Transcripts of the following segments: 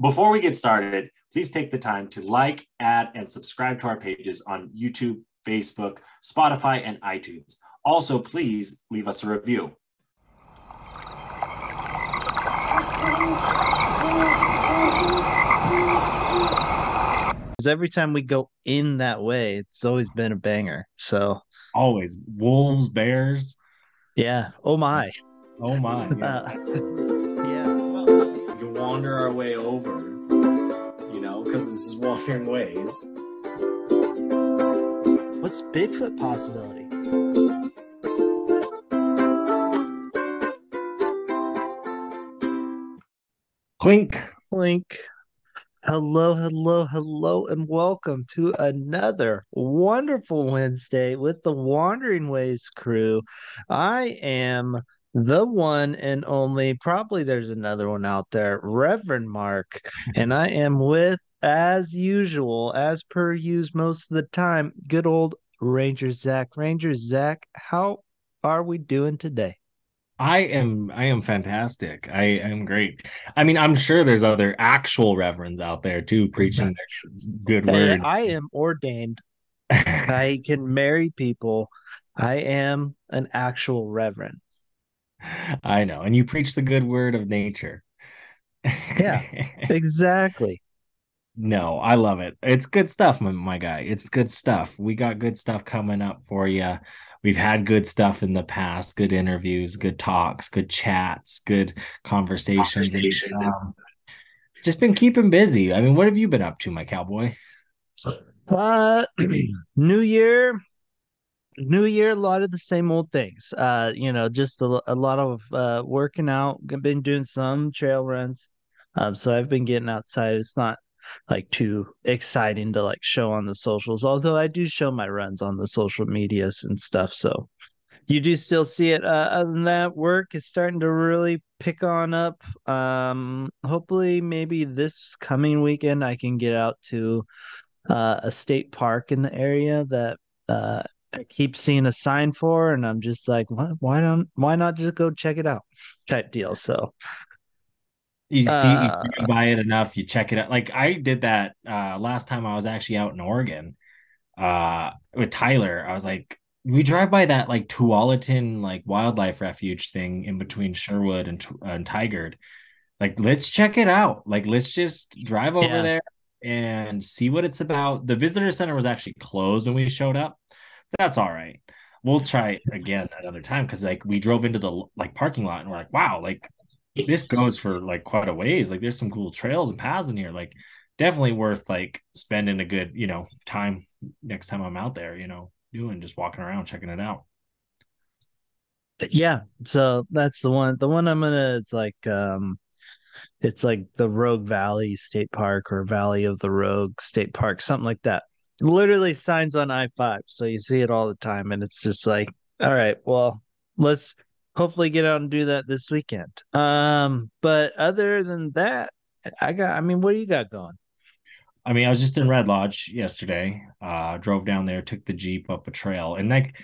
Before we get started, please take the time to like, add, and subscribe to our pages on YouTube, Facebook, Spotify, and iTunes. Also, please leave us a review. Because every time we go in that way, it's always been a banger. So Always wolves, bears. yeah. Oh my. Oh my. Uh, yeah. We can wander our way over, you know, because this is wandering ways. What's Bigfoot possibility? Clink. Clink. Hello, hello, hello, and welcome to another wonderful Wednesday with the Wandering Ways crew. I am the one and only, probably there's another one out there, Reverend Mark, and I am with, as usual, as per use most of the time, good old Ranger Zach. Ranger Zach, how are we doing today? I am I am fantastic. I am great. I mean, I'm sure there's other actual reverends out there too preaching their good word. I am ordained. I can marry people. I am an actual reverend. I know. And you preach the good word of nature. Yeah. Exactly. No, I love it. It's good stuff, my, my guy. It's good stuff. We got good stuff coming up for you. We've had good stuff in the past, good interviews, good talks, good chats, good conversations. Conversations. um, just been keeping busy. I mean, what have you been up to, my cowboy? Uh, new year, new year, a lot of the same old things. Uh, you know, just a, a lot of uh working out. I've been doing some trail runs. Um, so I've been getting outside. It's not like too exciting to like show on the socials, although I do show my runs on the social medias and stuff. So you do still see it. Uh, other than that, work is starting to really pick on up. Um, hopefully, maybe this coming weekend I can get out to uh, a state park in the area that uh, I keep seeing a sign for, and I'm just like, what? Why don't? Why not just go check it out? Type deal. So You see, Uh, you buy it enough, you check it out. Like I did that uh last time I was actually out in Oregon uh with Tyler. I was like, we drive by that like Tualatin like wildlife refuge thing in between Sherwood and and Tigard. Like, let's check it out. Like, let's just drive over Yeah. there and see what it's about. The visitor center was actually closed when we showed up. That's all right. We'll try again another time because like we drove into the like parking lot and we're like, wow, like this goes for like quite a ways. Like there's some cool trails and paths in here. Like definitely worth like spending a good, you know, time next time I'm out there, you know, doing just walking around, checking it out. yeah, so that's the one. The one I'm gonna. It's like um, it's like the Rogue Valley State Park or Valley of the Rogue State Park, something like that. Literally signs on I five, so you see it all the time, and it's just like, all right, well, let's hopefully get out and do that this weekend. Um, but other than that, I got. I mean, what do you got going? I mean, I was just in Red Lodge yesterday. Uh, drove down there, took the Jeep up a trail, and like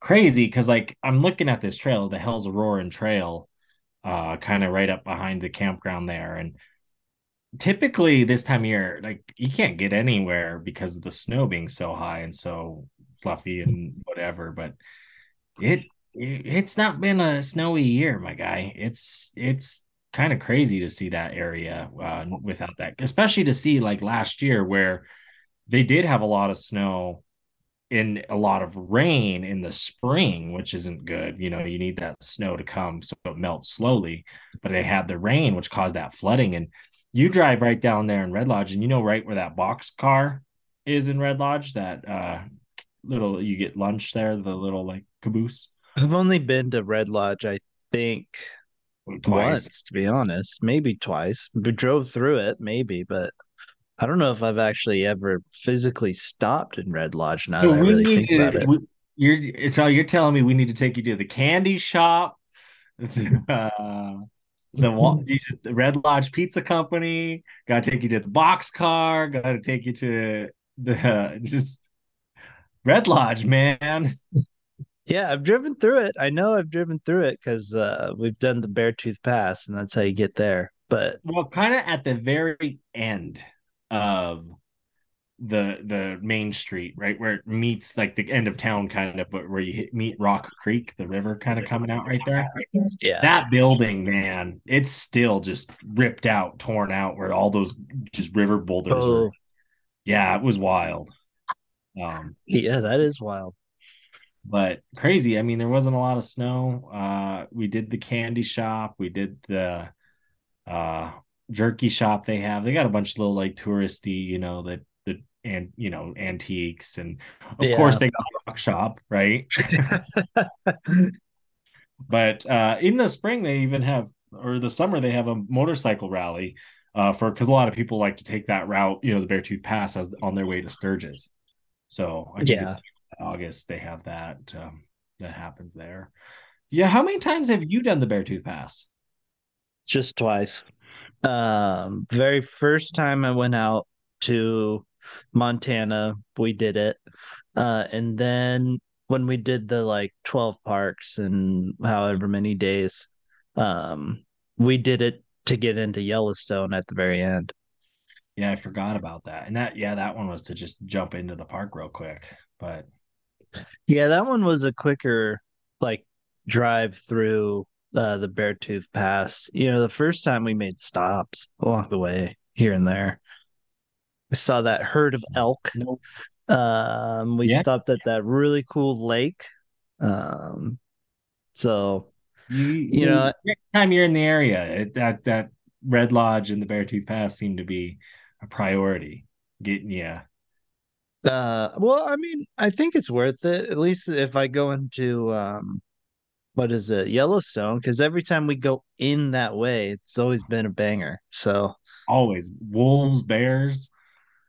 crazy because like I'm looking at this trail, the Hell's Roaring Trail, uh, kind of right up behind the campground there. And typically this time of year, like you can't get anywhere because of the snow being so high and so fluffy and whatever. But it, it it's not been a snowy year, my guy. It's it's kind of crazy to see that area uh, without that, especially to see like last year where they did have a lot of snow in a lot of rain in the spring, which isn't good. You know, you need that snow to come so it melts slowly, but they had the rain, which caused that flooding. And you drive right down there in Red Lodge, and you know right where that box car is in Red Lodge, that uh little you get lunch there, the little like caboose I've only been to Red Lodge, I think, twice. once, to be honest, maybe twice. We drove through it, maybe, but I don't know if I've actually ever physically stopped in Red Lodge now So that I we really need think about to, it. we, you're so you're telling me we need to take you to the candy shop, uh, the, just- the Red Lodge Pizza Company. Got to take you to the box car. Got to take you to the just Red Lodge, man. Yeah, I've driven through it. I know I've driven through it because uh, we've done the Beartooth Pass, and that's how you get there. but well, kind of at the very end of the the main street, right where it meets like the end of town, kind of, but where you hit, meet Rock Creek, the river, kind of coming out right there. yeah, That building, man, it's still just ripped out, torn out, where all those just river boulders. oh, Were. Yeah, it was wild. Um, yeah, that is wild. but crazy. I mean, there wasn't a lot of snow. Uh, we did the candy shop. We did the uh jerky shop they have. They got a bunch of little like touristy, you know, the and you know antiques, and of Yeah. course they got a rock shop, right? But uh, in the spring, they even have, or the summer, they have a motorcycle rally uh, for because a lot of people like to take that route, you know, the Beartooth Pass as on their way to Sturgis. So Yeah. August they have that um, that happens there. Yeah, how many times have you done the Beartooth Pass? just twice. Um, very first time I went out to Montana, we did it. Uh, and then when we did the like 12 parks and however many days, um, we did it to get into Yellowstone at the very end. Yeah, I forgot about that. And that, yeah, that one was to just jump into the park real quick. But Yeah, that one was a quicker like drive through uh, the Beartooth Pass. You know, the first time we made stops along the way here and there. We saw that herd of elk. no, Um, we Yeah. stopped at that really cool lake. Um, so you, You know- next time you're in the area, that that Red Lodge and the Beartooth Pass seem to be a priority. Getting you Uh, well, I mean, I think it's worth it, at least if I go into um what is it, Yellowstone, because every time we go in that way, it's always been a banger. So always wolves, bears.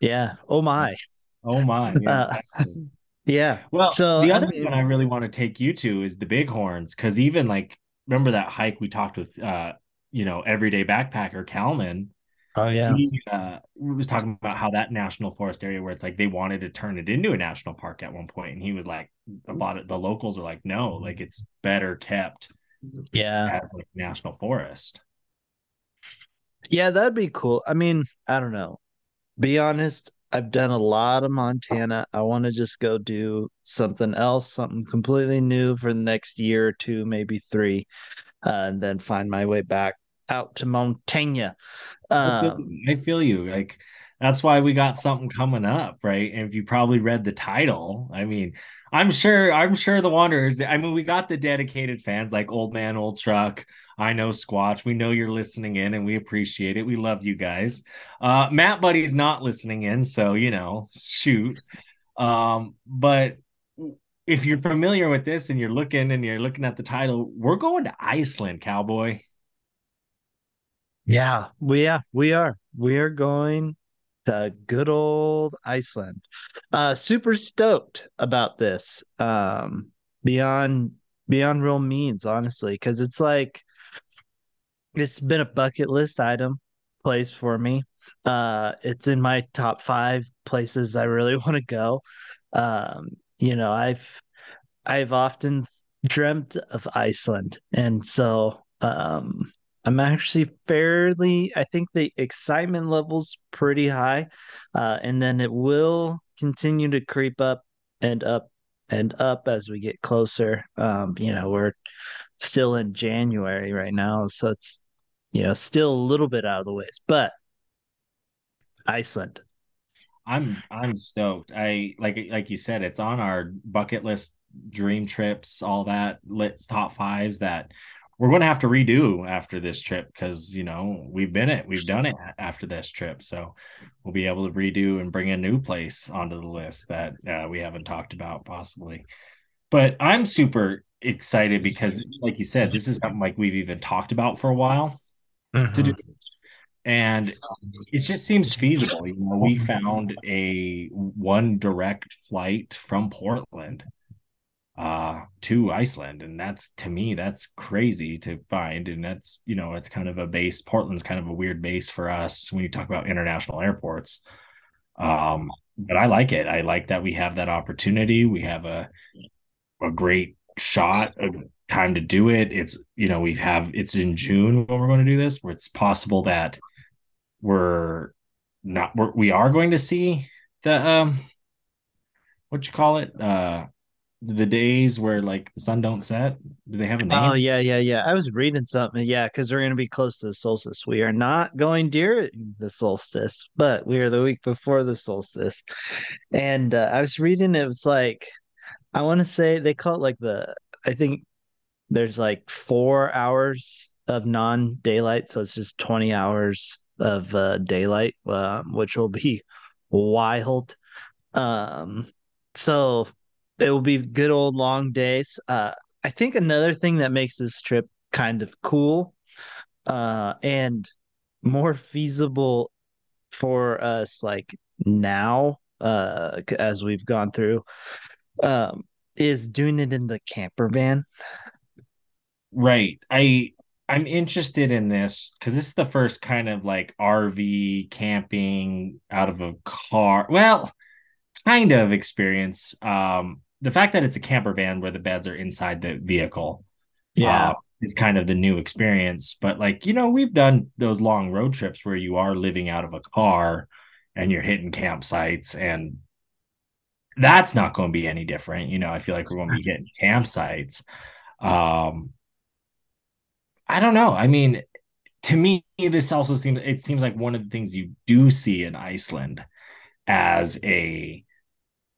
Yeah. Oh my. Oh my. Yeah, Uh, exactly. Yeah. Well, so, the I other mean- one I really want to take you to is the Bighorns, because even like remember that hike we talked with uh you know everyday backpacker Calman. Oh yeah. He uh, was talking about how that national forest area where it's like they wanted to turn it into a national park at one point, and he was like, a lot of the locals are like, no, like it's better kept Yeah. as like national forest. Yeah, that'd be cool. I mean, I don't know. Be honest, I've done a lot of Montana. I want to just go do something else, something completely new for the next year or two, maybe three, uh, and then find my way back out to Montana. I feel, Um, I feel you. Like that's why we got something coming up, right? And if you probably read the title, I mean, I'm sure, I'm sure the Wanderers. I mean, we got the dedicated fans like Old Man, Old Truck. I know Squatch. We know you're listening in, and we appreciate it. We love you guys. Uh, Matt Buddy's not listening in, so you know, shoot. Um, but if you're familiar with this and you're looking and you're looking at the title, we're going to Iceland, cowboy. yeah, we yeah, we are. We are going to good old Iceland. Uh super stoked about this. Um beyond beyond real means, honestly, because it's like it's been a bucket list item place for me. Uh it's in my top five places I really want to go. Um, you know, I've I've often dreamt of Iceland, and so um I'm actually fairly, I think the excitement level's pretty high. Uh, and then it will continue to creep up and up and up as we get closer. Um, you know, we're still in January right now, so it's you know still a little bit out of the ways, but Iceland. I'm I'm stoked. I like like you said, it's on our bucket list, dream trips, all that lit top fives that we're going to have to redo after this trip because you know we've been it, we've done it after this trip, so we'll be able to redo and bring a new place onto the list that uh, we haven't talked about possibly. But I'm super excited because, like you said, this is something like we've even talked about for a while to do. And it just seems feasible. You know, we found a one direct flight from Portland uh to Iceland and that's to me that's crazy to find and that's you know it's kind of a base Portland's kind of a weird base for us when you talk about international airports um but I like it I like that we have that opportunity we have a a great shot of time to do it. It's you know we have it's in June when we're going to do this, where it's possible that we're not we're, we are going to see the um what you call it uh the days where like the sun don't set do they have a name Oh yeah, yeah, yeah. I was reading something. Yeah, because we're gonna be close to the solstice. We are not going during the solstice, but we are the week before the solstice. And uh, I was reading it was like I want to say they call it like the I think there's like four hours of non-daylight, so it's just 20 hours of uh, daylight, uh, which will be wild. Um, so it will be good old long days. Uh, I think another thing that makes this trip kind of cool uh, and more feasible for us, like now, uh, as we've gone through, um, is doing it in the camper van. Right i i'm interested in this because this is the first kind of like rv camping out of a car well kind of experience um the fact that it's a camper van where the beds are inside the vehicle Yeah. uh, is kind of the new experience. But like, you know, we've done those long road trips where you are living out of a car and you're hitting campsites and that's not going to be any different. You know, I feel like we're going to be hitting campsites. Um, I don't know. I mean, to me, this also seems it seems like one of the things you do see in Iceland as a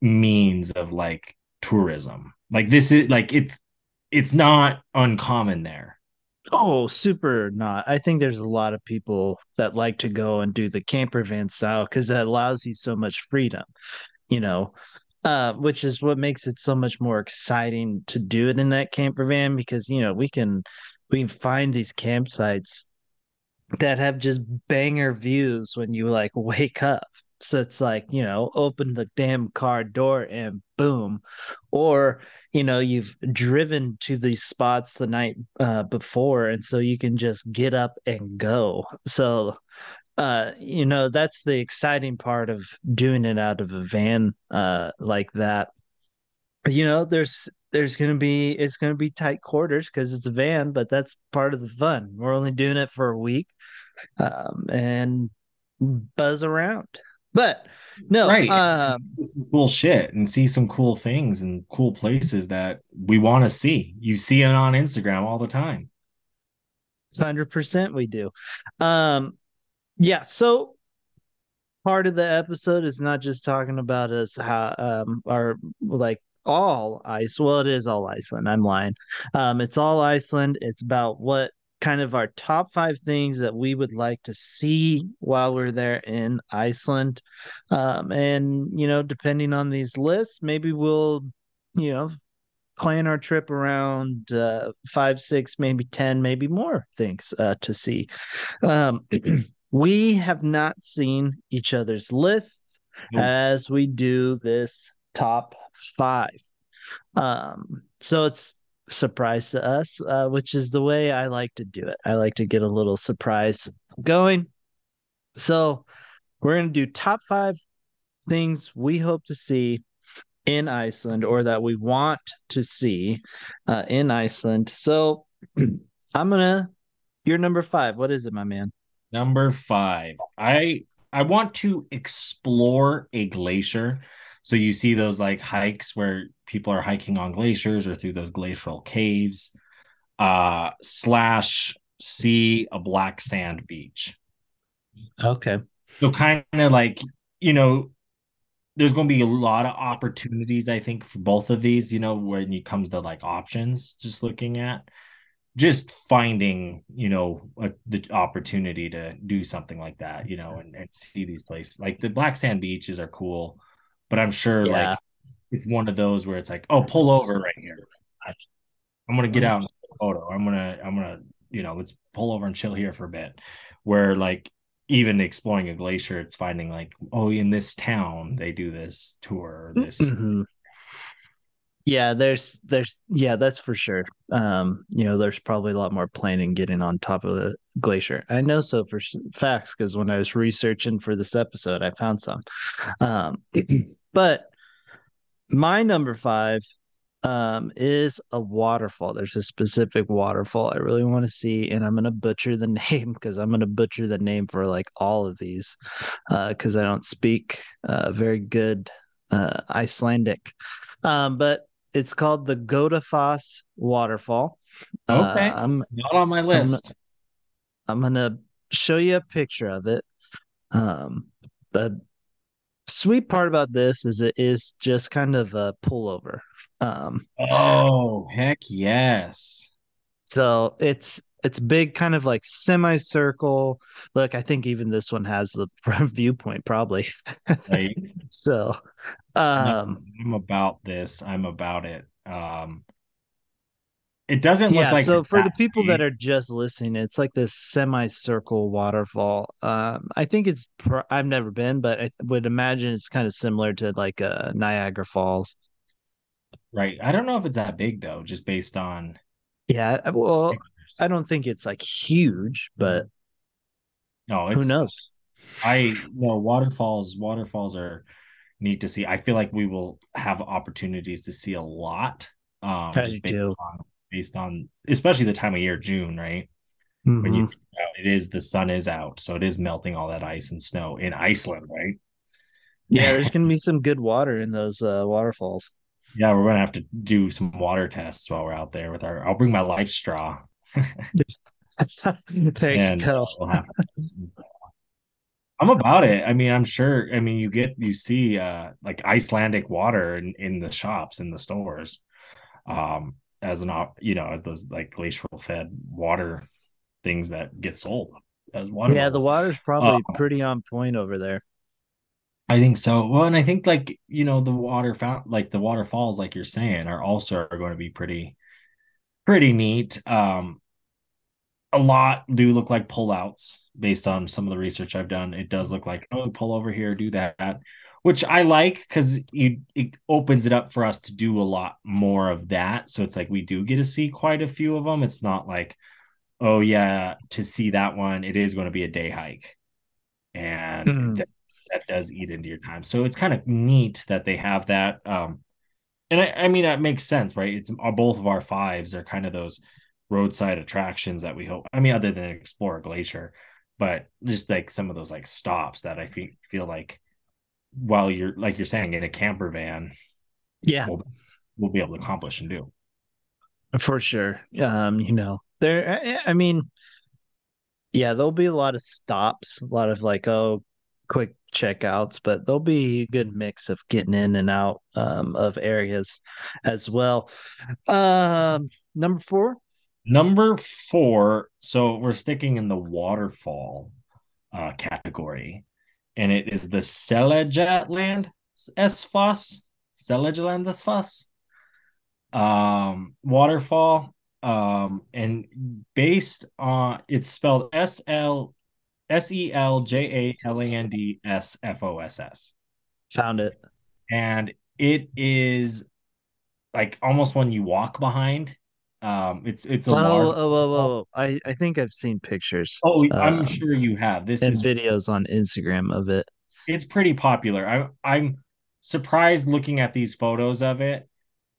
means of like tourism. Like this is like it's it's not uncommon there. Oh, super not. I think there's a lot of people that like to go and do the camper van style because that allows you so much freedom, you know, uh, which is what makes it so much more exciting to do it in that camper van because, you know, we can we can find these campsites that have just banger views when you like wake up. So it's like, you know, open the damn car door and boom. Or, you know, you've driven to these spots the night uh, before. And so you can just get up and go. So, uh, you know, that's the exciting part of doing it out of a van uh, like that. You know, there's, there's going to be, it's going to be tight quarters because it's a van, but that's part of the fun. We're only doing it for a week um, and buzz around. But no, Right. um, See some cool shit and see some cool things and cool places that we want to see. You see it on Instagram all the time. 100% we do. Um, yeah, so part of the episode is not just talking about us how um our like all ice. Well, it is all Iceland. I'm lying. Um, it's all Iceland. It's about what kind of our top five things that we would like to see while we're there in Iceland. Um, and you know, depending on these lists, maybe we'll, you know, plan our trip around uh five, six, maybe ten, maybe more things uh to see. Um we have not seen each other's lists as we do this top five. Um, so it's surprise to us, uh, which is the way I like to do it. I like to get a little surprise going. So we're going to do top five things we hope to see in Iceland or that we want to see uh, in Iceland. So I'm going to, you're number five. What is it, my man? Number five, I I want to explore a glacier. So you see those like hikes where people are hiking on glaciers or through those glacial caves, uh, slash see a black sand beach. Okay. So kind of like, you know, there's going to be a lot of opportunities, I think, for both of these, you know, when it comes to like options, just looking at just finding, you know, a, the opportunity to do something like that, you know, and, and see these places. Like the black sand beaches are cool, but I'm sure Yeah. like it's one of those where it's like, oh, pull over right here. I'm gonna get out and take a photo. I'm gonna, I'm gonna, you know, let's pull over and chill here for a bit. Where like even exploring a glacier, it's finding like, oh, in this town they do this tour, this. Mhm. Yeah, there's there's yeah, that's for sure. Um, you know, there's probably a lot more planning getting on top of the glacier. I know so for facts because when I was researching for this episode, I found some. Um, but my number five um, is a waterfall. There's a specific waterfall I really want to see, and I'm gonna butcher the name because I'm gonna butcher the name for like all of these uh, because uh, I don't speak uh, very good uh, Icelandic. Um, but it's called the Godafoss waterfall. Okay, uh, I'm not on my list. I'm gonna, I'm gonna show you a picture of it. Um, the sweet part about this is it is just kind of a pullover. Um, oh heck yes! So it's it's big, kind of like semicircle. Look, I think even this one has the viewpoint, probably. Right. so, um, I'm about this. I'm about it. Um, it doesn't yeah, look like so for the people that are just listening it's like this semicircle waterfall. Um i think it's pr- i've never been but i would imagine it's kind of similar to like uh niagara falls. Right. I don't know if it's that big though just based on yeah well i don't think it's like huge but no who knows? I you know waterfalls waterfalls are neat to see i feel like we will have opportunities to see a lot um just based on based on especially the time of year, June, right? Mm-hmm. When you mm-hmm. it is the sun is out, so it is melting all that ice and snow in Iceland, right? Yeah, there's gonna be some good water in those uh, waterfalls. Yeah, we're gonna have to do some water tests while we're out there with our. I'll bring my life straw. Thank you. We'll I'm about it. I mean, I'm sure. I mean, you get you see uh like Icelandic water in, in the shops in the stores. Um, as an op, you know, as those like glacial fed water things that get sold as water. Yeah, the water's probably um, pretty on point over there. I think so. Well, and I think like you know the water found like the waterfalls, like you're saying, are also are going to be pretty, pretty neat. Um, a lot do look like pullouts based on some of the research I've done. It does look like oh, pull over here, do that which I like because you it opens it up for us to do a lot more of that. So it's like we do get to see quite a few of them. It's not like, oh yeah, to see that one, it is going to be a day hike, and mm. that, that, does eat into your time. So it's kind of neat that they have that. Um, and I, I mean that makes sense, right? It's uh, both of our fives are kind of those roadside attractions that we hope. I mean, other than explore a glacier, but just like some of those like stops that I feel feel like while you're like you're saying in a camper van yeah. we'll, we'll be able to accomplish and do. For sure. Um you know there i mean yeah there'll be a lot of stops a lot of like oh quick checkouts but there'll be a good mix of getting in and out um, of areas as well. Um number four number four so we're sticking in the waterfall uh category and it is the Seljaland Foss, Seljaland Foss um, waterfall. Um, and based on it's spelled S L S E L J A L A N D S F O S S. Found it. And it is like almost when you walk behind. Um, it's it's a oh, large... oh, oh, oh, I I think I've seen pictures. Oh, I'm um, sure you have. This and is videos on Instagram of it. It's pretty popular. I I'm surprised looking at these photos of it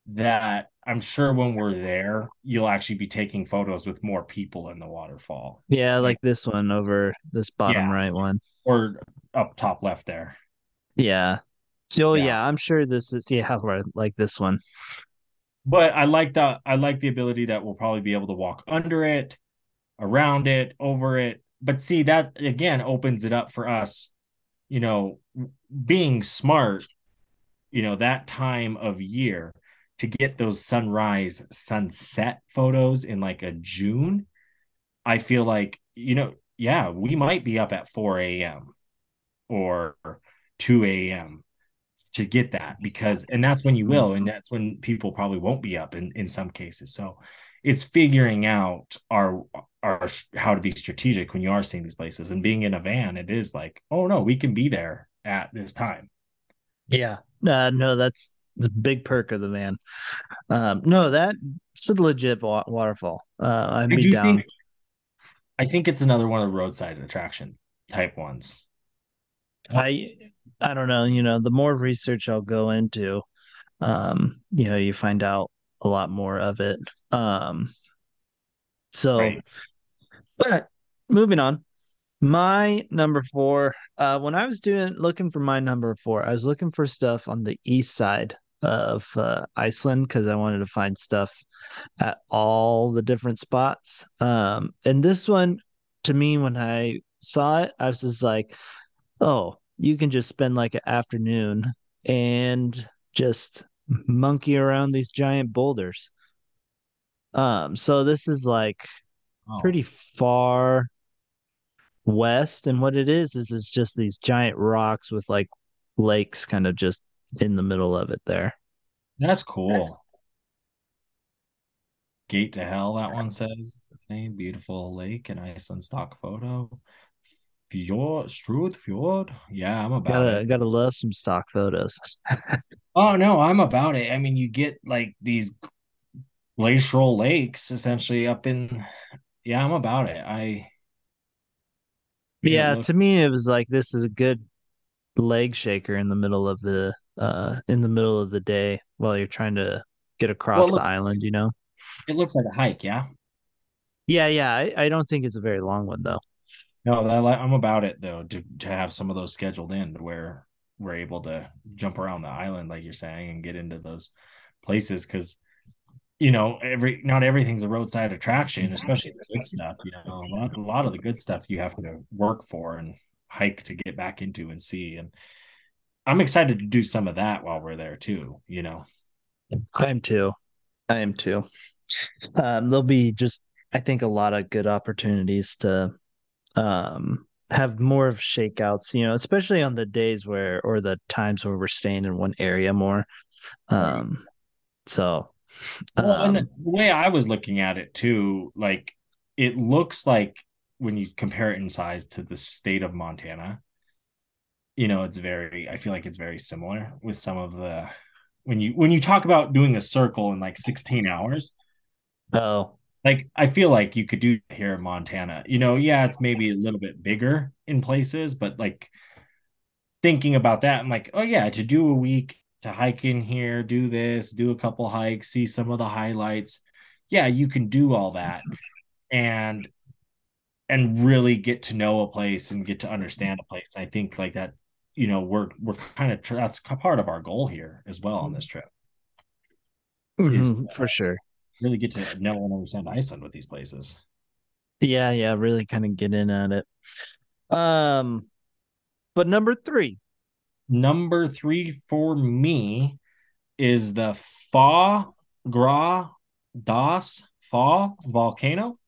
that I'm sure when we're there, you'll actually be taking photos with more people in the waterfall. Yeah, like this one over this bottom yeah. right one. Or up top left there. Yeah. Oh yeah. yeah, I'm sure this is yeah, like this one but I like that. I like the ability that we'll probably be able to walk under it, around it, over it. But see, that again opens it up for us, you know, being smart, you know, that time of year to get those sunrise, sunset photos in like a June. I feel like, you know, yeah, we might be up at 4 a.m. or 2 a.m to get that because and that's when you will and that's when people probably won't be up in in some cases. So it's figuring out our our how to be strategic when you are seeing these places and being in a van it is like oh no we can be there at this time. Yeah. Uh, no that's the big perk of the van. Um no that's a legit waterfall. Uh i'd be down. think, i think it's another one of the roadside attraction type ones. I I don't know, you know, the more research I'll go into, um, you know, you find out a lot more of it. Um, so, Right. but moving on, my number four. Uh, when I was doing looking for my number four, I was looking for stuff on the east side of uh, Iceland because I wanted to find stuff at all the different spots. Um, and this one, to me, when I saw it, I was just like, oh, you can just spend like an afternoon and just monkey around these giant boulders. Um, so this is like Oh, pretty far west, and what it is is it's just these giant rocks with like lakes kind of just in the middle of it there. that's cool. Gate to Hell, that one says. A beautiful lake in Iceland stock photo. Fjord, Strud Fjord. Yeah, I'm about Gotta it. gotta love some stock photos. Oh no, I'm about it. I mean, you get like these glacial lakes essentially up in. Yeah, I'm about it. I Yeah, look to me it was like this is a good leg shaker in the middle of the uh in the middle of the day while you're trying to get well, across the look, island, you know? it looks like a hike. Yeah. Yeah, yeah. I, I don't think it's a very long one though. No, I'm about it though to to have some of those scheduled in to where we're able to jump around the island, like you're saying, and get into those places because you know every not everything's a roadside attraction, especially the good stuff. You know, a lot, a lot of the good stuff you have to work for and hike to get back into and see. And I'm excited to do some of that while we're there too. You know, I am too. I am too. Um, there'll be just I think a lot of good opportunities to um have more of shakeouts, you know, especially on the days where or the times where we're staying in one area more. Um, so Well, and the um way I was looking at it too, like it looks like when you compare it in size to the state of Montana, you know, it's very, I feel like it's very similar with some of the, when you, when you talk about doing a circle in like 16 hours, oh like I feel like you could do here in Montana, you know, yeah, it's maybe a little bit bigger in places, but like thinking about that, I'm like, oh yeah, to do a week to hike in here, do this, do a couple hikes, see some of the highlights. Yeah, you can do all that and and really get to know a place and get to understand a place. I think like that, you know, we're we're kind of that's part of our goal here as well on this trip mhm, for sure. Really get to know and understand Iceland with these places. Yeah, yeah, really kind of get in at it. Um, but number three, Number three for me is the Fa Gra Das Fa volcano.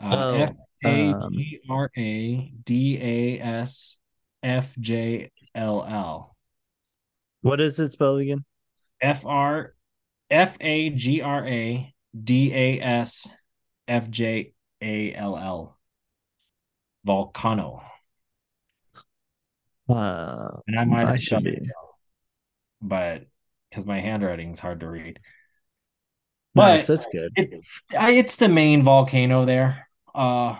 Uh, F oh, A um, G R A D A S F J L L. what is it spelled again? F R F A G R A D A S F J A L L. Volcano. Uh, And I might have should be. it but because my handwriting is hard to read. Nice, that's good. it, it's the main volcano there uh,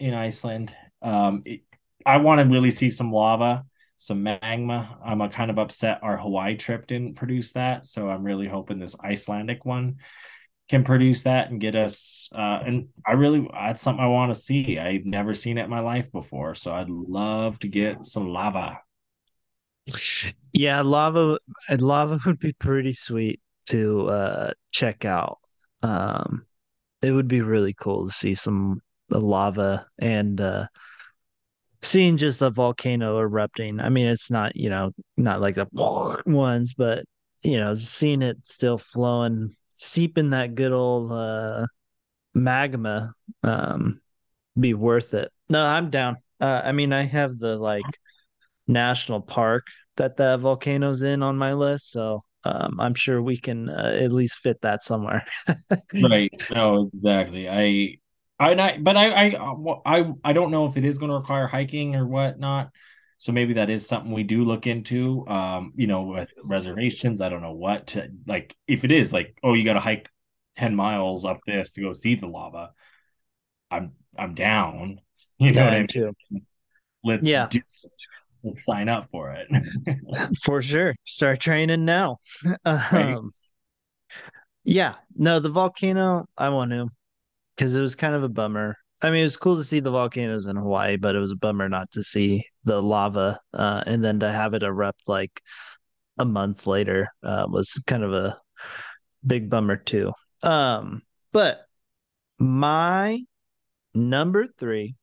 in Iceland. Um, it, I want to really see some lava, some magma. I'm a kind of upset our Hawaii trip didn't produce that. So I'm really hoping this Icelandic one can produce that and get us. Uh, and I really, that's something I want to see. I've never seen it in my life before. So I'd love to get some lava. Yeah, lava lava would be pretty sweet to uh check out. Um, it would be really cool to see some the lava and uh seeing just a volcano erupting. I mean, it's not, you know, not like the ones, but you know, seeing it still flowing, seeping that good old uh magma um be worth it. No, I'm down. Uh, I mean, I have the like national park that the volcano's in on my list, so um, I'm sure we can uh, at least fit that somewhere. Right. No, exactly. I, I, not, but I, I, uh, I, I don't know if it is going to require hiking or whatnot. So maybe that is something we do look into. Um, you know, with reservations, I don't know what to like. If it is like, oh, you got to hike ten miles up this to go see the lava, I'm, I'm down. You know what I mean? too. Let's Yeah, do. Let's sign up for it. for sure. Start training now. Right. Um, Yeah, no, the volcano, I want to because it was kind of a bummer. I mean, it was cool to see the volcanoes in Hawaii, but it was a bummer not to see the lava uh, and then to have it erupt like a month later uh, was kind of a big bummer too. Um, but my number three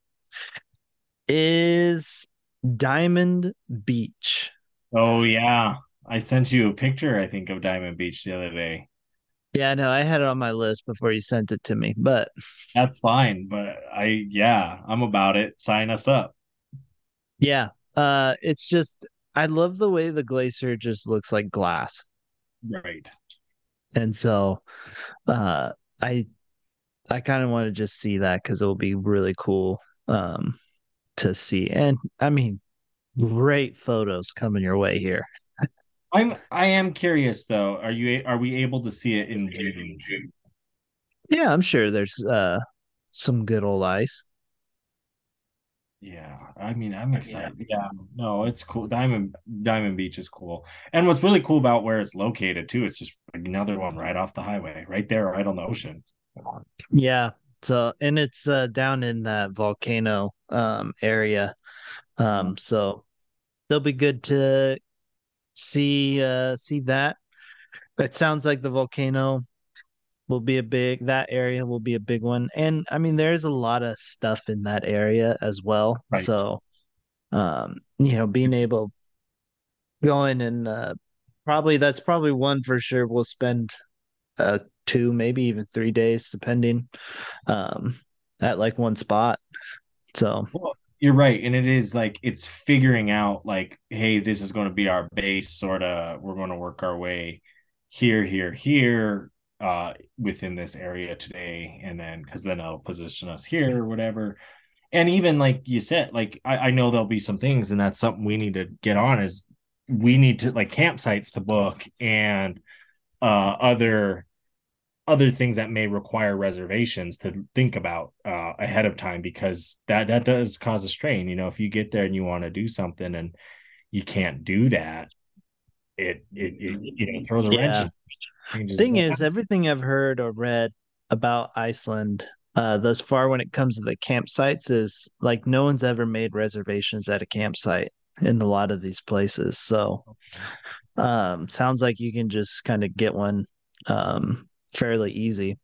is Diamond Beach. Oh yeah. I sent you a picture, I think, of Diamond Beach the other day. Yeah, no, I had it on my list before you sent it to me, but That's fine, but I yeah, I'm about it. Sign us up. yeah, uh, it's just I love the way the glacier just looks like glass, Right. and so uh, I I kind of want to just see that because it will be really cool um, to see, and I mean, great photos coming your way here. I'm I am curious though. Are you are we able to see it in June? Yeah, I'm sure there's uh, some good old ice. Yeah, I mean, I'm excited. Yeah, no, it's cool. Diamond Diamond Beach is cool. And what's really cool about where it's located too, it's just another one right off the highway, right there, right on the ocean. Yeah. So, and it's uh, down in that volcano um, area. Um, so they'll be good to see uh, see that. It sounds like the volcano will be a big that area will be a big one. And I mean there's a lot of stuff in that area as well. Right. So um, you know, being It's able going and uh probably that's probably one for sure we'll spend uh two, maybe even three days depending um at like one spot. So Well, you're right, and it is like it's figuring out like, hey, this is going to be our base, sort of. We're going to work our way here, here, here, uh, within this area today, and then because then it'll position us here or whatever. And even like you said, like I, I know there'll be some things, and that's something we need to get on is we need to like campsites to book and uh other other things that may require reservations to think about uh, ahead of time because that that does cause a strain. You know, if you get there and you want to do something and you can't do that, it it, it you know throws a wrench. yeah. in changes. Thing is, everything I've heard or read about Iceland uh, thus far when it comes to the campsites is like no one's ever made reservations at a campsite in a lot of these places. So um, sounds like you can just kind of get one um, fairly easy.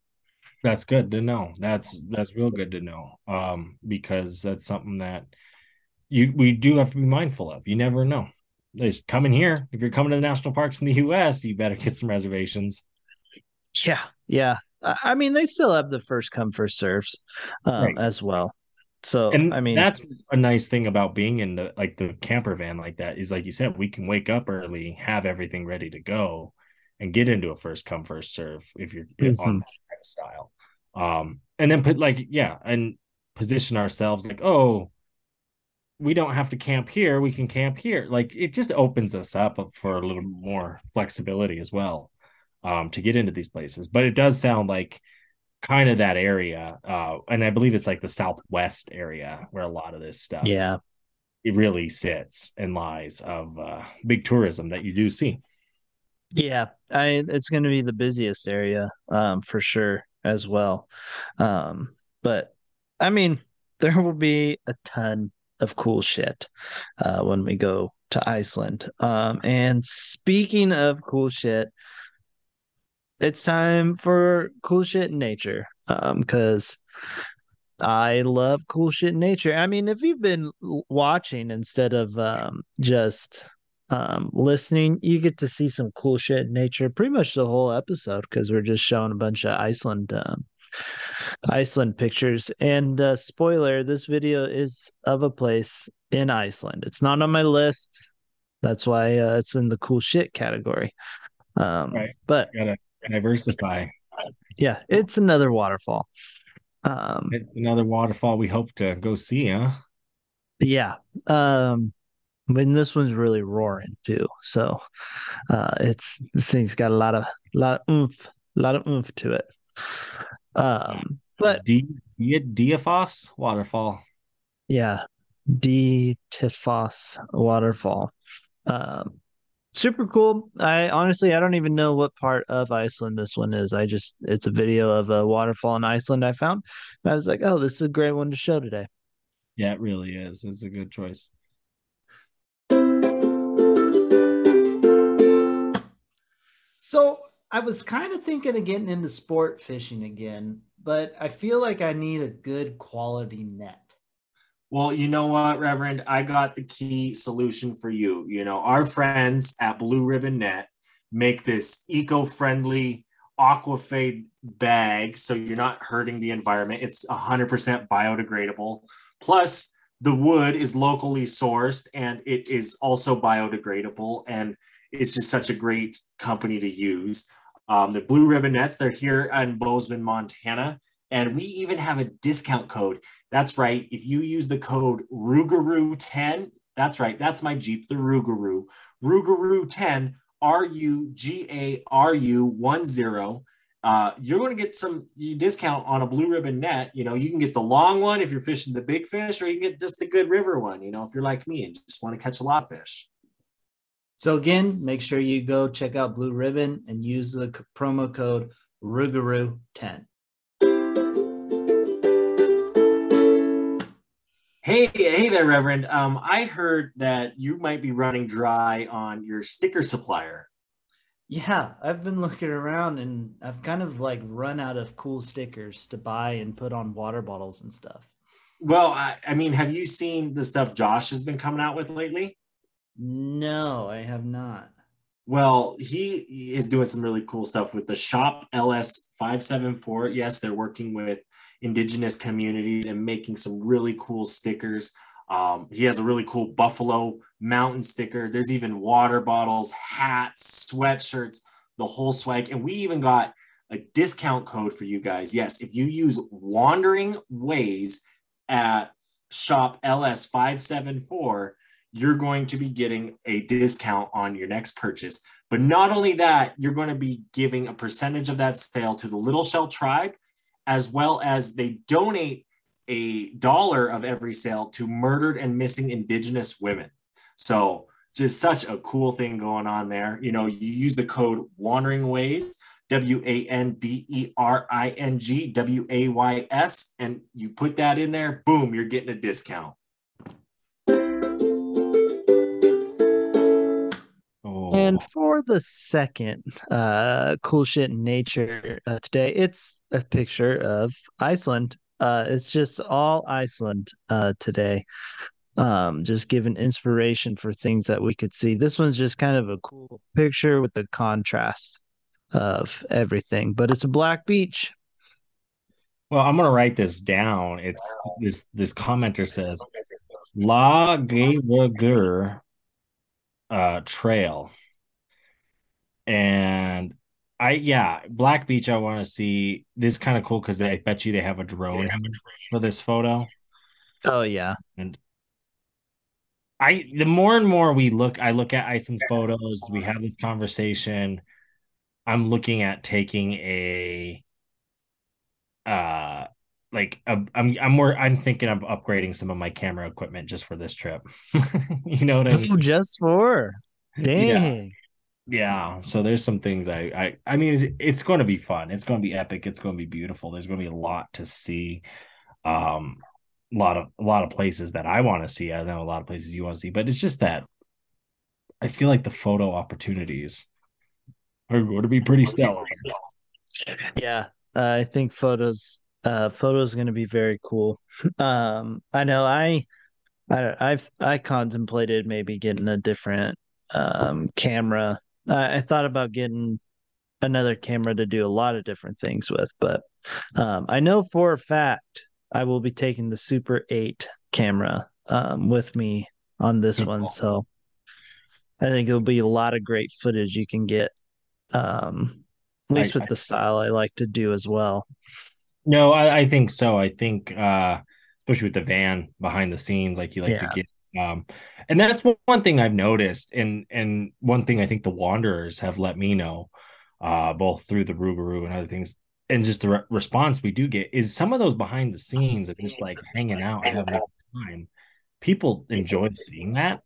That's good to know. That's that's real good to know. Um, because that's something that you we do have to be mindful of. You never know. Just coming here. If you're coming to the national parks in the US, you better get some reservations. Yeah, yeah. I I mean, they still have the first come first serves um, Right. as well. So And I mean, that's a nice thing about being in the like the camper van like that is like you said, we can wake up early, have everything ready to go, and get into a first come first serve if you're on mhm. that kind of style. Um, and then put like yeah, and position ourselves like oh, we don't have to camp here, we can camp here. Like it just opens us up for a little more flexibility as well, um, to get into these places. But it does sound like kind of that area uh and i believe it's like the southwest area where a lot of this stuff yeah, it really sits and lies of uh big tourism that you do see Yeah, I it's going to be the busiest area um for sure as well. Um but I mean there will be a ton of cool shit uh when we go to Iceland. Um and speaking of cool shit, it's time for cool shit in nature. Um cuz I love cool shit in nature. I mean, if you've been watching instead of um, just um, listening, you get to see some cool shit in nature pretty much the whole episode because we're just showing a bunch of Iceland um, Iceland pictures. And uh, spoiler, this video is of a place in Iceland. It's not on my list. That's why uh, it's in the cool shit category. Um, right but gotta diversify yeah, it's another waterfall. Um, it's another waterfall we hope to go see huh Yeah. Um, when this one's really roaring too. So uh it's this thing's got a lot of lot of oomph, a lot of oomph to it. Um, but D Diaphos waterfall yeah, D Tifos waterfall. Um, super cool. I honestly I don't even know what part of Iceland this one is. I just it's a video of a waterfall in Iceland I found. I was like, oh, this is a great one to show today. Yeah, it really is. It's a good choice. So I was kind of thinking of getting into sport fishing again, but I feel like I need a good quality net. Well, you know what, Reverend? I got the key solution for you. You know, our friends at Blue Ribbon Net make this eco friendly aquafade bag so you're not hurting the environment. It's 100% biodegradable. Plus, the wood is locally sourced and it is also biodegradable. And it's just such a great company to use. Um, the Blue Ribbon Nets, they're here in Bozeman, Montana. And we even have a discount code. That's right. If you use the code RUGAROO10, that's right. That's my Jeep, the Rugaroo. Rugaroo10, R U G A R U 1 0. Uh, you're going to get some discount on a blue ribbon net. You know, you can get the long one if you're fishing the big fish, or you can get just the good river one, you know, if you're like me and just want to catch a lot of fish. So again, make sure you go check out Blue Ribbon and use the promo code Rougarou10. Hey, hey there, Reverend. Um, I heard that you might be running dry on your sticker supplier. Yeah, I've been looking around and I've kind of like run out of cool stickers to buy and put on water bottles and stuff. Well, I, I mean, have you seen the stuff Josh has been coming out with lately? No, I have not. Well, he is doing some really cool stuff with the Shop LS 574. Yes, they're working with indigenous communities and making some really cool stickers. Um, he has a really cool Buffalo Mountain sticker. There's even water bottles, hats, sweatshirts, the whole swag. And we even got a discount code for you guys. Yes, if you use Wandering Ways at shop LS574, you're going to be getting a discount on your next purchase. But not only that, you're going to be giving a percentage of that sale to the Little Shell Tribe as well as they donate a dollar of every sale to murdered and missing Indigenous women. So just such a cool thing going on there. You know, you use the code Wandering Ways, W A N D E R I N G W A Y S, and you put that in there, boom, you're getting a discount. And for the second uh, cool shit in nature uh, today, it's a picture of Iceland. Uh, it's just all Iceland uh, today. Um, just giving inspiration for things that we could see. This one's just kind of a cool picture with the contrast of everything, but it's a black beach. Well, I'm gonna write this down. It's this this commenter says Laugavegur uh trail and I yeah, Black Beach. I want to see this kind of cool because I bet you they have a drone for this photo. Oh yeah, and I the more and more we look, I look at Iceland's photos. We have this conversation. I'm looking at taking a uh like a, I'm I'm more I'm thinking of upgrading some of my camera equipment just for this trip. you know what I mean? Just for dang. Yeah yeah so there's some things i i i mean it's going to be fun. It's going to be epic. It's going to be beautiful. There's going to be a lot to see um a lot of a lot of places that i want to see. I know a lot of places you want to see but it's just that i feel like the photo opportunities are going to be pretty stellar. Yeah i think photos uh photos going to be very cool. Um i know i I, I've I contemplated maybe getting a different um, camera I thought about getting another camera to do a lot of different things with, but um, I know for a fact I will be taking the Super 8 camera um, with me on this one. So I think it'll be a lot of great footage you can get, um, at least I, with the style I like to do as well. No, I, I think so. I think, uh, especially with the van behind the scenes, like you like yeah. to get um, and that's one thing I've noticed, and and one thing I think the Wanderers have let me know, uh, both through the Rougarou and other things, and just the re- response we do get is some of those behind the scenes of just like hanging out, having time. People enjoy seeing that.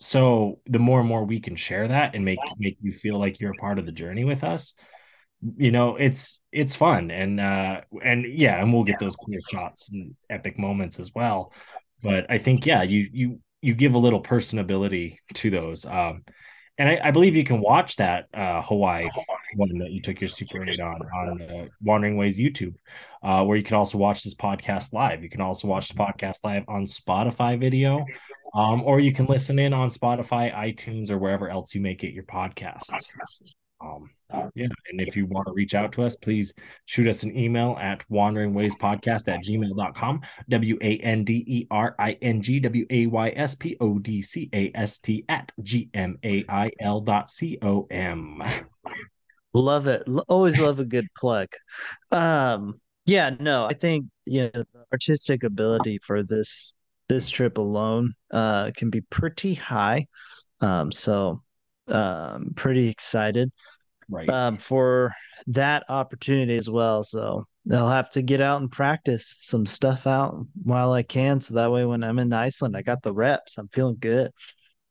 so the more and more we can share that and make make you feel like you're a part of the journey with us you know it's it's fun and uh and yeah and we'll get those clear shots and epic moments as well but i think yeah you you you give a little personability to those um and I, I, believe you can watch that uh, Hawaii one that you took your Super 8 on on uh, Wandering Ways YouTube, uh, where you can also watch this podcast live. You can also watch the podcast live on Spotify video, um, or you can listen in on Spotify, iTunes, or wherever else you may get your podcasts. Um, yeah. And if you want to reach out to us, please shoot us an email at wanderingwayspodcast at gmail.com. W A N D E R I N G W A Y S P O D C A S T at G M A I L dot C O M. Love it. Always love a good plug. Um, yeah, no, I think yeah, the artistic ability for this this trip alone uh can be pretty high. Um, so um, pretty excited right um, for that opportunity as well. So I'll have to get out and practice some stuff out while I can, so that way when I'm in Iceland, I got the reps. I'm feeling good.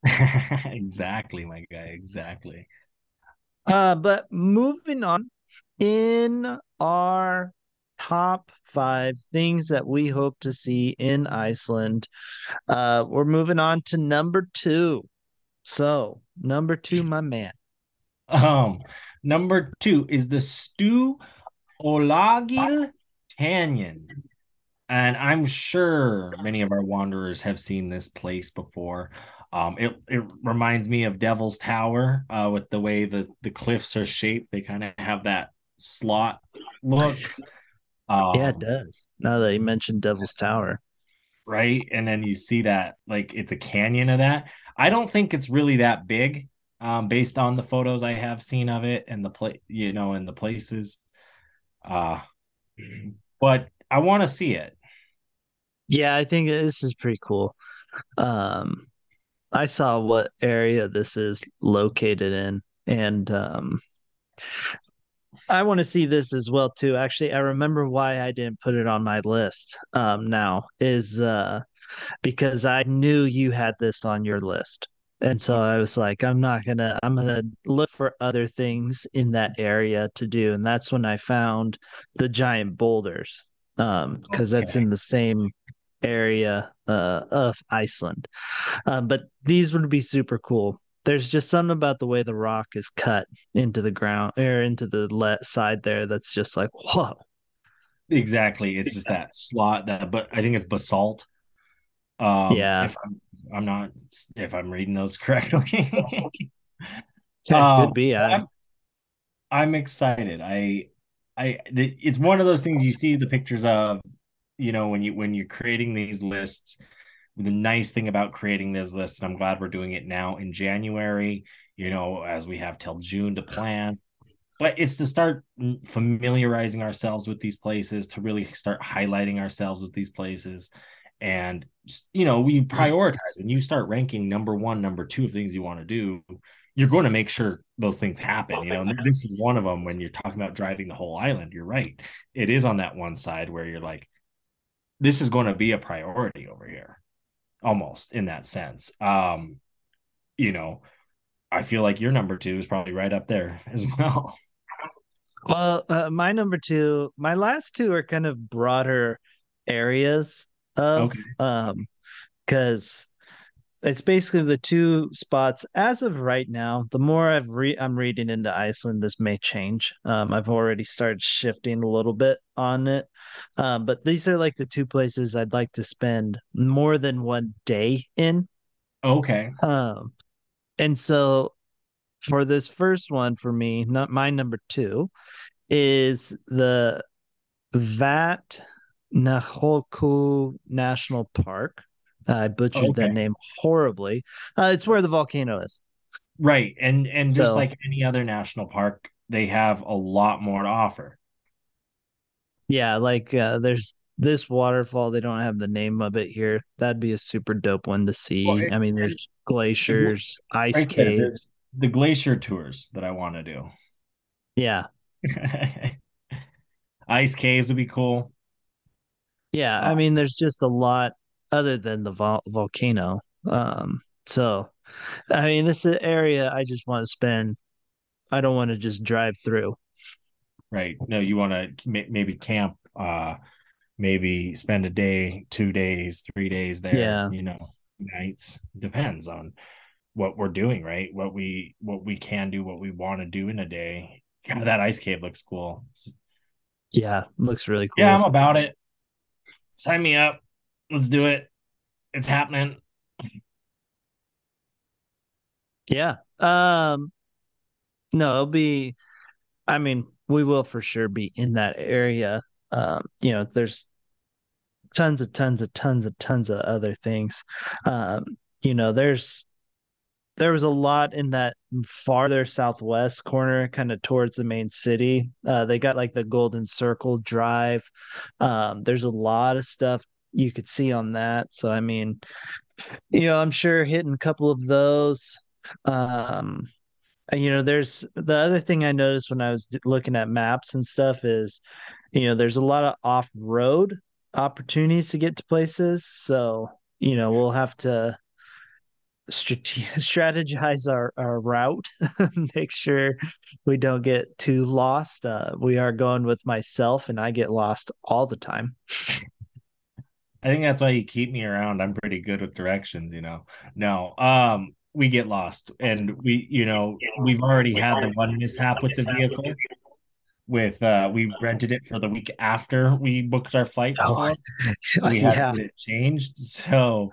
exactly, my guy. Exactly. Uh, but moving on in our top five things that we hope to see in Iceland, uh, we're moving on to number two. So number two, my man. Um, number two is the Stu Olagil Canyon. And I'm sure many of our wanderers have seen this place before. Um, it, it reminds me of Devil's Tower uh, with the way the, the cliffs are shaped. They kind of have that slot look. Um, yeah, it um, does. Now that you mentioned Devil's Tower. Right. And then you see that, like, it's a canyon of that. I don't think it's really that big, um, based on the photos I have seen of it and the play, you know, and the places. Uh, but I want to see it. Yeah, I think this is pretty cool. Um, I saw what area this is located in, and um, I want to see this as well too. Actually, I remember why I didn't put it on my list. Um, now is uh because I knew you had this on your list. And so I was like, I'm not gonna, I'm gonna look for other things in that area to do. And that's when I found the giant boulders, um, because okay. that's in the same area uh, of Iceland. Um, but these would be super cool. There's just something about the way the rock is cut into the ground or into the le- side there that's just like, whoa. Exactly. It's just that slot that, but I think it's basalt um, yeah, if I'm, I'm, not if I'm reading those correctly. yeah, um, could be. I... I'm, I'm excited. I, I, it's one of those things you see the pictures of, you know, when you when you're creating these lists. The nice thing about creating this list, and I'm glad we're doing it now in January. You know, as we have till June to plan but it's to start familiarizing ourselves with these places to really start highlighting ourselves with these places and you know we prioritize. When you start ranking number one number two of things you want to do you're going to make sure those things happen you know this is one of them when you're talking about driving the whole island you're right. It is on that one side where you're like this is going to be a priority over here almost in that sense. Um you know i feel like your number two is probably right up there as well. Well uh, my number two my last two are kind of broader areas of okay. um because it's basically the two spots. As of right now the more i've re- i'm reading into iceland this may change. Um i've already started shifting a little bit on it. Um but these are like the two places i'd like to spend more than one day in. Okay. Um and so for this first one for me not my number two is the vat Nahoku National Park. I butchered okay. that name horribly. Uh, it's where the volcano is. Right, and and just so, like any other national park, they have a lot more to offer. Yeah, like uh, there's this waterfall. They don't have the name of it here. That'd be a super dope one to see. Well, it, I mean, there's glaciers, ice right caves, the glacier tours that I want to do. Yeah, ice caves would be cool. Yeah, I mean, there's just a lot other than the vol- volcano. Um, so I mean, this is an area I just want to spend. I don't want to just drive through. Right. No, you want to maybe camp, uh, maybe spend a day, two days, three days there. Yeah. You know, nights depends on what we're doing, right? What we what we can do, what we want to do in a day. Yeah, that ice cave looks cool. Yeah, looks really cool. Yeah, I'm about it. Sign me up. Let's do it. It's happening. Yeah. Um no, it'll be I mean, we will for sure be in that area. Um, you know, there's tons of tons of tons of tons of other things. Um, you know, there's there was a lot in that farther southwest corner, kind of towards the main city. Uh, they got like the Golden Circle Drive. Um, there's a lot of stuff you could see on that. So I mean, you know, I'm sure hitting a couple of those. Um, you know, there's the other thing I noticed when I was looking at maps and stuff is, you know, there's a lot of off road opportunities to get to places. So, you know, we'll have to strategize our, our route, make sure we don't get too lost. Uh, we are going with myself, and I get lost all the time. I think that's why you keep me around. I'm pretty good with directions, you know. No, um, we get lost, and we, you know, we've already had the one mishap with the vehicle. With uh, we rented it for the week after we booked our flights. Oh, we had yeah. it changed, so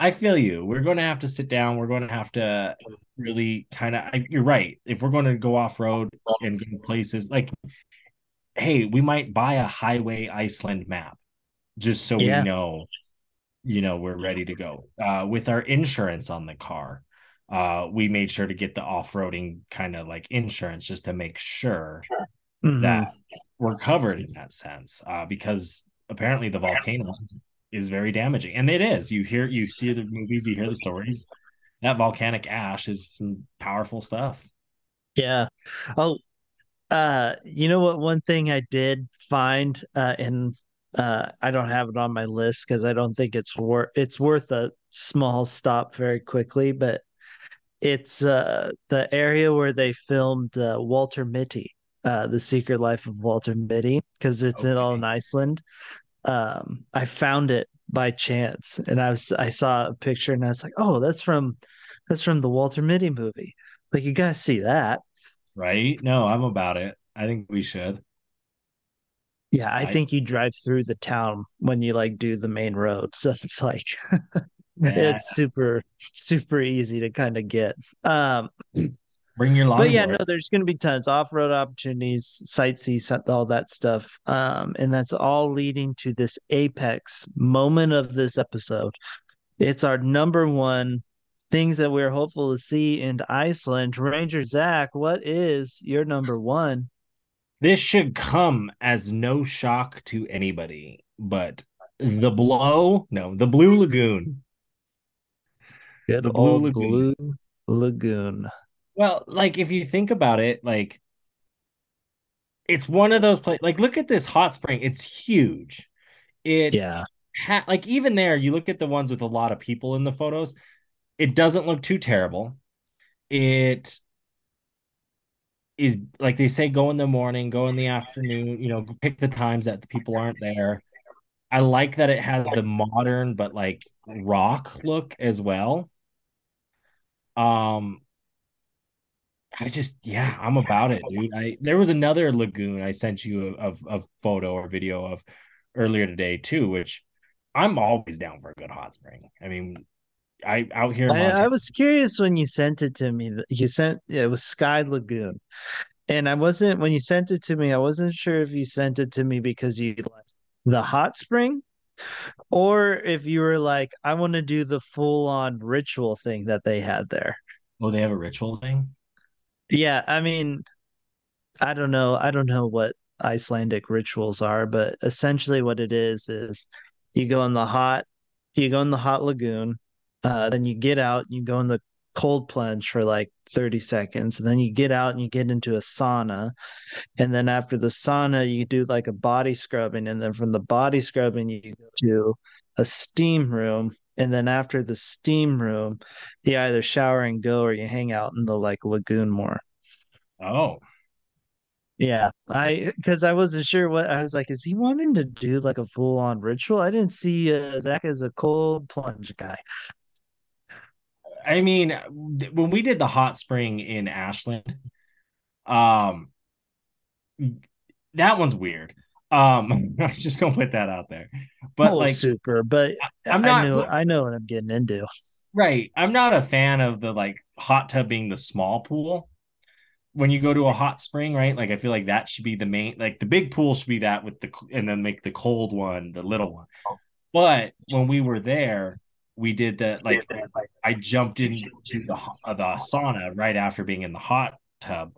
I feel you. We're going to have to sit down. We're going to have to really kind of. You're right. If we're going to go off road and go places, like, hey, we might buy a highway Iceland map just so yeah. we know, you know, we're ready to go. Uh, with our insurance on the car, uh, we made sure to get the off roading kind of like insurance just to make sure mm-hmm. that we're covered in that sense. Uh, because apparently the volcano is very damaging, and it is. You hear, you see the movies, you hear the stories. That volcanic ash is some powerful stuff. Yeah. Oh, uh, you know what? One thing I did find, uh, and uh, I don't have it on my list because I don't think it's worth it's worth a small stop very quickly, but it's uh the area where they filmed uh, Walter Mitty, uh, the Secret Life of Walter Mitty, because it's okay. in all in Iceland um, I found it by chance, and I was I saw a picture, and I was like, "Oh, that's from that's from the Walter Mitty movie." Like you gotta see that, right? No, I'm about it. I think we should. Yeah, I, I think you drive through the town when you like do the main road, so it's like yeah. it's super super easy to kind of get. Um, Bring your line. But yeah, no, there's going to be tons off-road opportunities, sightsee, all that stuff, um, and that's all leading to this apex moment of this episode. It's our number one things that we're hopeful to see in Iceland. Ranger Zach, what is your number one? This should come as no shock to anybody, but the blow, no, the Blue Lagoon. Good the Blue Lagoon. Blue Lagoon. Well, like if you think about it, like it's one of those places. Like, look at this hot spring; it's huge. It yeah. Ha- like even there, you look at the ones with a lot of people in the photos. It doesn't look too terrible. It is like they say, go in the morning, go in the afternoon. You know, pick the times that the people aren't there. I like that it has the modern but like rock look as well. Um, I just yeah, I'm about it, dude. I there was another lagoon I sent you a, a, a photo or video of earlier today too, which I'm always down for a good hot spring. I mean, I out here. I, I, was curious when you sent it to me. You sent it was Sky Lagoon, and I wasn't when you sent it to me. I wasn't sure if you sent it to me because you liked the hot spring, or if you were like, I want to do the full on ritual thing that they had there. Oh, they have a ritual thing. Yeah, I mean, I don't know. I don't know what Icelandic rituals are, but essentially what it is is you go in the hot, you go in the hot lagoon, uh, then you get out, you go in the cold plunge for like 30 seconds, and then you get out and you get into a sauna. And then after the sauna, you do like a body scrubbing, and then from the body scrubbing, you go to a steam room and then after the steam room, you either shower and go or you hang out in the like lagoon more. Oh, Yeah, I because I wasn't sure what I was like. Is he wanting to do like a full on ritual? I didn't see uh, Zach as a cold plunge guy. I mean, when we did the hot spring in Ashland, um, that one's weird. Um, I'm just gonna put that out there. But like, super, but I'm I not know I know what I'm getting into. right. I'm not a fan of the like hot tub being the small pool. When you go to a hot spring, right? Like I feel like that should be the main. Like the big pool should be that with the and then make the cold one the little one. But when we were there, we did that. Like I jumped into the uh, the sauna right after being in the hot tub,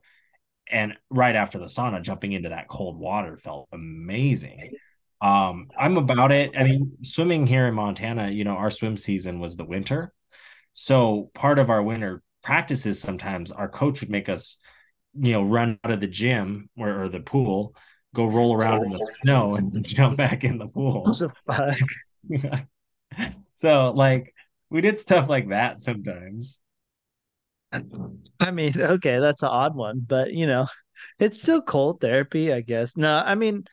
and right after the sauna, jumping into that cold water felt amazing. Um, I'm about it. I mean, swimming here in Montana, you know, our swim season was the winter. So part of our winter practices sometimes our coach would make us, you know, run out of the gym or, or the pool, go roll around in the snow and jump back in the pool. Fuck? so like we did stuff like that sometimes. I mean, okay, that's an odd one, but you know, it's still cold therapy, I guess. No, I mean,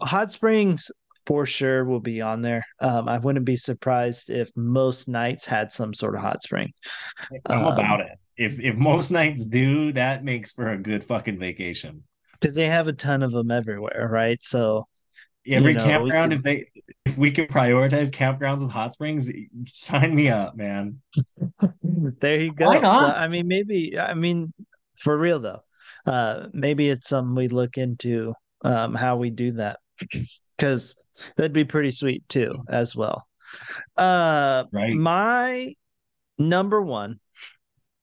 hot springs for sure will be on there. Um, I wouldn't be surprised if most nights had some sort of hot spring. I'm Um, about it. If if most nights do, that makes for a good fucking vacation. because they have a ton of them everywhere, right? So Every You know, campground, can- if they if we could prioritize campgrounds with hot springs, sign me up, man. there you go. Why So, not? I mean, maybe, I mean, for real though, uh, maybe it's something we look into, um, how we do that, because that'd be pretty sweet too, as well. Uh, Right. my number one,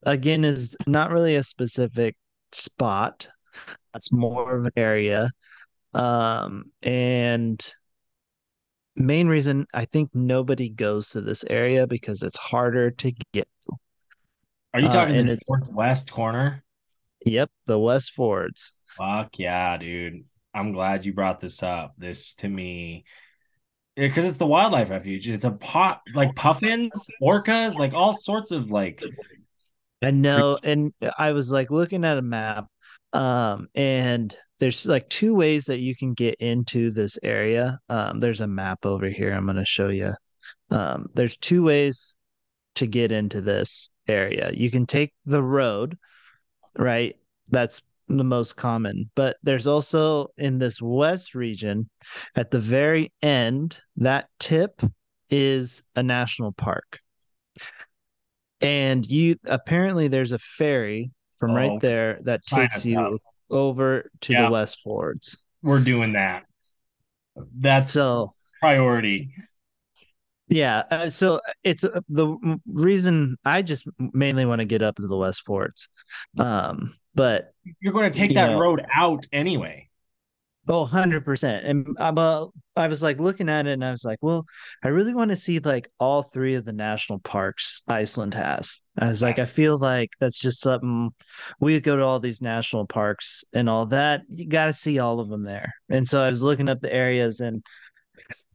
again, is not really a specific spot. It's more of an area. Um, and main reason I think nobody goes to this area because it's harder to get. Are you Uh, talking and the it's- northwest corner? Yep, the West Fjords. Fuck yeah, dude. I'm glad you brought this up. This to me because it's the wildlife refuge. It's a pot like puffins, orcas, like all sorts of like I know, and I was like looking at a map, um, and there's like two ways that you can get into this area. Um, there's a map over here. I'm gonna show you. Um, there's two ways to get into this area. You can take the road, right? That's the most common. But there's also in this west region, at the very end, that tip is a national park. And you apparently there's a ferry from Oh, right there that takes you up. over to Yeah. the West Fjords. we're doing that. That's So priority. Yeah, uh, so it's uh, the reason I just mainly want to get up to the West Forts. Um, but You're going to take that know. road out anyway. Oh, 100%. And I'm uh, I was like looking at it and I was like, well, I really want to see like all three of the national parks Iceland has. I was like, I feel like that's just something we go to all these national parks and all that. You got to see all of them there. And so I was looking up the areas and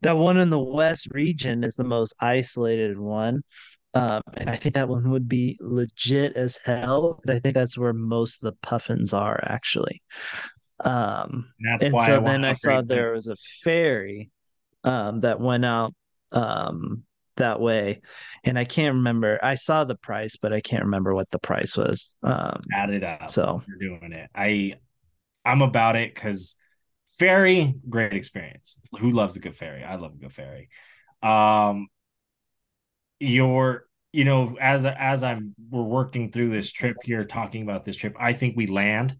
that one in the west region is the most isolated one. Um, and I think that one would be legit as hell because I think that's where most of the puffins are actually. Um, And that's and why so I then I saw upgrade there was a ferry um, that went out um, that way, and I can't remember. I saw the price, but I can't remember what the price was. Um, add it up. so You're doing it. I I'm about it because ferry, great experience. Who loves a good ferry? I love a good ferry. Um your you know, as as I'm we're working through this trip here, talking about this trip, I think we land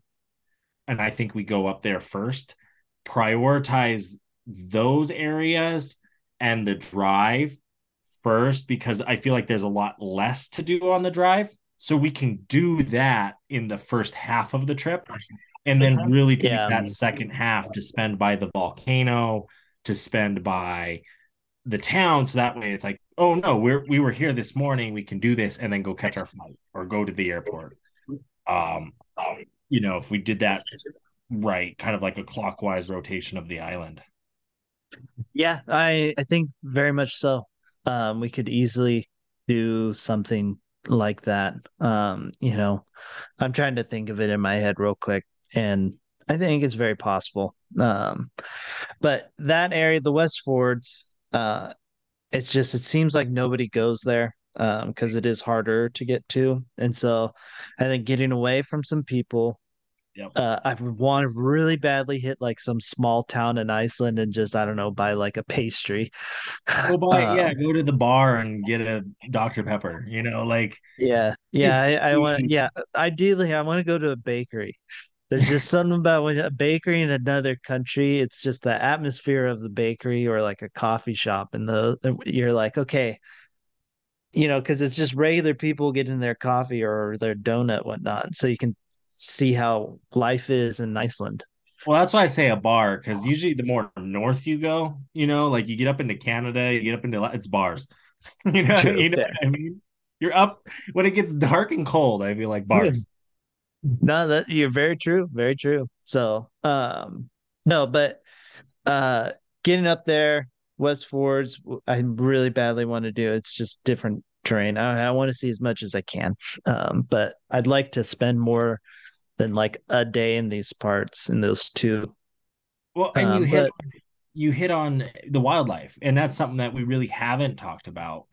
and I think we go up there first. Prioritize those areas and the drive first because I feel like there's a lot less to do on the drive. So we can do that in the first half of the trip and then really take Yeah. that second half to spend by the volcano, to spend by the town. So that way it's like, oh no, we're we were here this morning, we can do this and then go catch our flight or go to the airport. Um, you know, if we did that right, kind of like a clockwise rotation of the island. yeah, I I think very much so. um, we could easily do something like that. Um, you know, I'm trying to think of it in my head real quick, and I think it's very possible. Um, but that area, the West Fjords, uh, it's just it seems like nobody goes there because um, it is harder to get to, and so I think getting away from some people. Yep. Uh, I want to really badly hit like some small town in Iceland and just I don't know buy like a pastry. Go buy um, yeah, go to the bar and get a Dr Pepper. You know, like yeah, yeah. I, I want yeah. Ideally, I want to go to a bakery there's just something about when a bakery in another country, it's just the atmosphere of the bakery or like a coffee shop, and the you're like, okay, you know, because it's just regular people getting their coffee or their donut, whatnot. So you can see how life is in Iceland. Well, that's why I say a bar, because usually the more north you go, you know, like you get up into Canada, you get up into it's bars. you know, True, you know I mean? You're up when it gets dark and cold. I feel like bars. No, that you're very true, very true. So, um, no, but uh, getting up there, West Fjords, I really badly want to do. It's just different terrain. I, I want to see as much as I can, um, but I'd like to spend more than like a day in these parts in those two. Well, and you um, hit but, you hit on the wildlife, and that's something that we really haven't talked about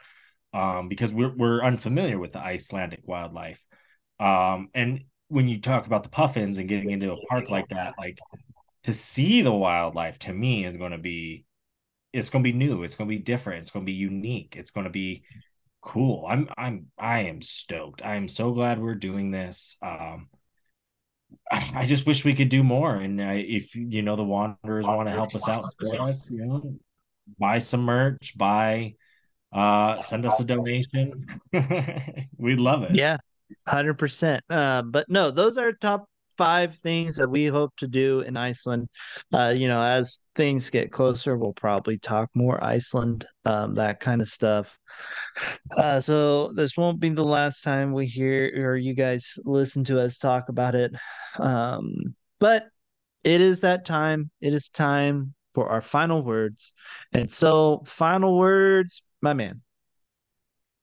um, because we're we're unfamiliar with the Icelandic wildlife. Um, and when you talk about the puffins and getting into a park like that, like to see the wildlife to me is going to be it's going to be new it's going to be different it's going to be unique it's going to be cool. I'm i'm i am stoked. I am so glad we're doing this. Um i just wish we could do more and I, if you know the wanderers want to help us out us, you know buy some merch buy uh send us a donation. We love it. Yeah Hundred percent. Uh, but no, those are top five things that we hope to do in Iceland. Uh, you know, as things get closer, we'll probably talk more Iceland, um, that kind of stuff. Uh, so this won't be the last time we hear or you guys listen to us talk about it. Um, but it is that time. It is time for our final words. And so, final words, my man.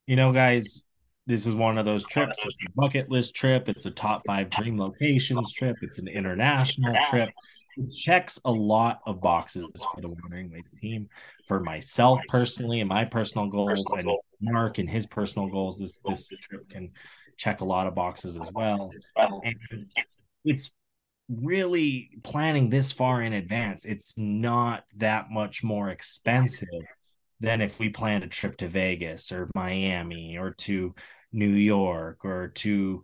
You know, guys, this is one of those trips. It's a bucket list trip. It's a top five dream locations trip. It's an international trip. It checks a lot of boxes for the Wandering Ways team. For myself personally and my personal goals, and Mark and his personal goals, this this trip can check a lot of boxes as well. And it's really planning this far in advance. It's not that much more expensive than if we planned a trip to Vegas or Miami or to New York or to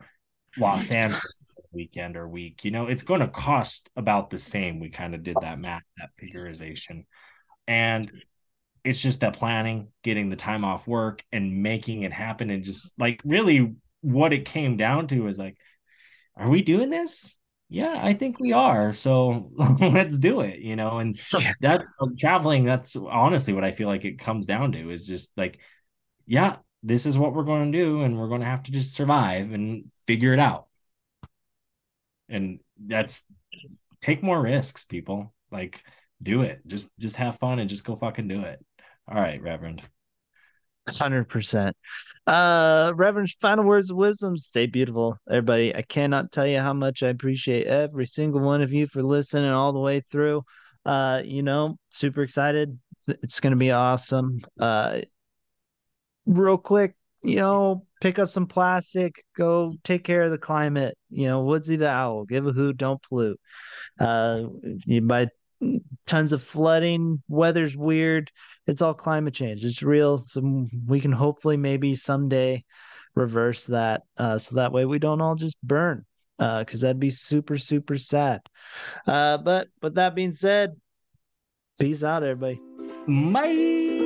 Los Angeles weekend or week. You know, it's going to cost about the same. We kind of did that math, that figurization. And it's just that planning, getting the time off work and making it happen. And just like really what it came down to is like, are we doing this? yeah, I think we are. So let's do it, you know. And that traveling, that's honestly what I feel like it comes down to is just like, yeah, this is what we're going to do, and we're going to have to just survive and figure it out. And that's take more risks, people. Like, do it. Just just have fun and just go fucking do it. All right, Reverend. Hundred percent. Uh, Reverend, final words of wisdom. Stay beautiful, everybody. I cannot tell you how much I appreciate every single one of you for listening all the way through. Uh, you know, super excited. It's gonna be awesome. Uh, real quick, you know, pick up some plastic. Go take care of the climate. You know, Woodsy the owl. Give a hoot. Don't pollute. Uh, you buy tons of flooding. Weather's weird. It's all climate change. It's real. So we can hopefully maybe someday reverse that. Uh, so that way we don't all just burn. Uh, because that'd be super super sad. Uh, but but that being said, peace out, everybody. Bye.